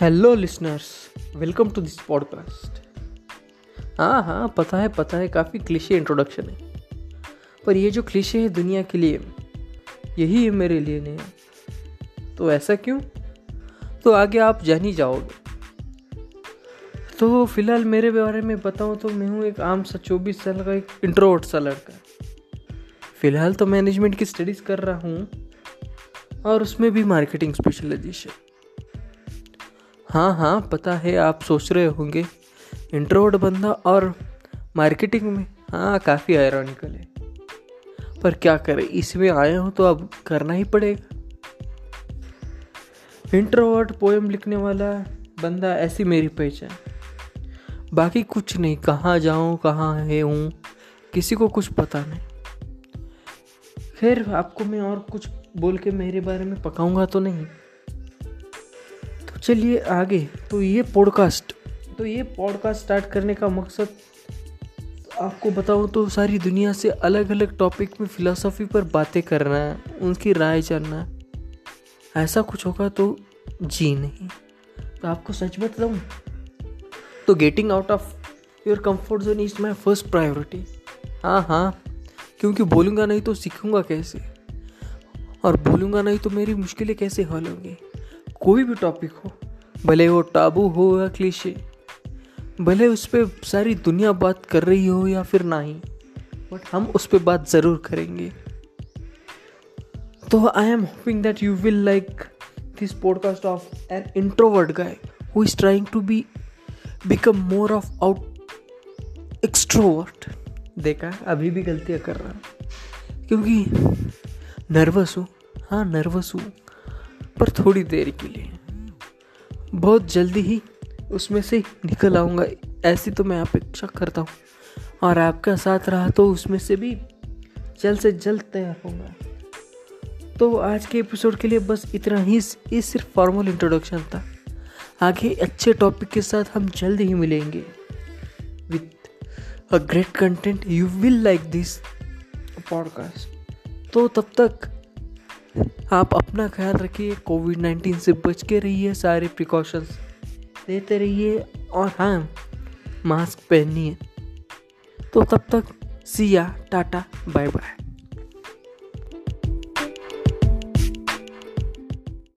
Hello listeners welcome to this podcast हाँ हाँ पता है पता है, काफ़ी क्लिशे इंट्रोडक्शन है। पर ये जो क्लिशे है दुनिया के लिए, यही है मेरे लिए नहीं तो ऐसा क्यों? तो आगे आप जान ही जाओगे। तो फ़िलहाल मेरे बारे में बताऊँ तो मैं हूँ एक आम सा चौबीस साल का एक इंट्रोवर्ट सा लड़का। फ़िलहाल तो मैनेजमेंट की स्टडीज़ कर रहा हूँ और उसमें भी मार्केटिंग स्पेशलाइजेशन हाँ हाँ पता है, आप सोच रहे होंगे, इंट्रोवर्ट बंदा और मार्केटिंग में हाँ काफ़ी आयरॉनिकल है। पर क्या करें, इसमें आया हूँ तो अब करना ही पड़ेगा। इंट्रोवर्ट पोएम लिखने वाला बंदा ऐसी मेरी पहचान। बाकी कुछ नहीं, कहाँ जाऊँ, कहाँ है हूँ, किसी को कुछ पता नहीं। खैर, आपको मैं और कुछ बोल के मेरे बारे में पकाऊँगा तो नहीं। चलिए आगे। तो ये पॉडकास्ट तो ये पॉडकास्ट स्टार्ट करने का मकसद, आपको बताऊँ तो सारी दुनिया से अलग अलग टॉपिक में फ़िलासफ़ी पर बातें करना है, उनकी राय जानना है। ऐसा कुछ होगा तो जी नहीं। तो आपको सच बताऊँ तो getting out of your comfort zone is my first priority हाँ हाँ क्योंकि बोलूँगा नहीं तो सीखूँगा कैसे? और बोलूँगा नहीं तो मेरी मुश्किलें कैसे हल होंगी? कोई भी टॉपिक हो, भले वो टाबू हो या क्लीशे भले उस पर सारी दुनिया बात कर रही हो या फिर नहीं बट हम उस पर बात ज़रूर करेंगे। तो I am hoping that you will like this podcast of an introvert guy who is trying to be become more of out extrovert देखा, अभी भी गलतियाँ कर रहा हूँ। क्योंकि नर्वस हूँ। हाँ नर्वस हूँ। पर थोड़ी देर के लिए। बहुत जल्दी ही उसमें से निकल आऊँगा। ऐसी तो मैं अपेक्षा करता हूँ। और आपका साथ रहा तो उसमें से भी जल्द से जल्द तैयार होगा तो आज के एपिसोड के लिए बस इतना ही। ये सिर्फ़ फॉर्मल इंट्रोडक्शन था। आगे अच्छे टॉपिक के साथ हम जल्द ही मिलेंगे। With a great content you will like this podcast तो तब तक आप अपना ख्याल रखिए कोविड नाइन्टीन से बच के रहिए, सारे प्रिकॉशंस लेते रहिए और हाँ मास्क पहनिए। तो तब तक सिया टाटा बाय बाय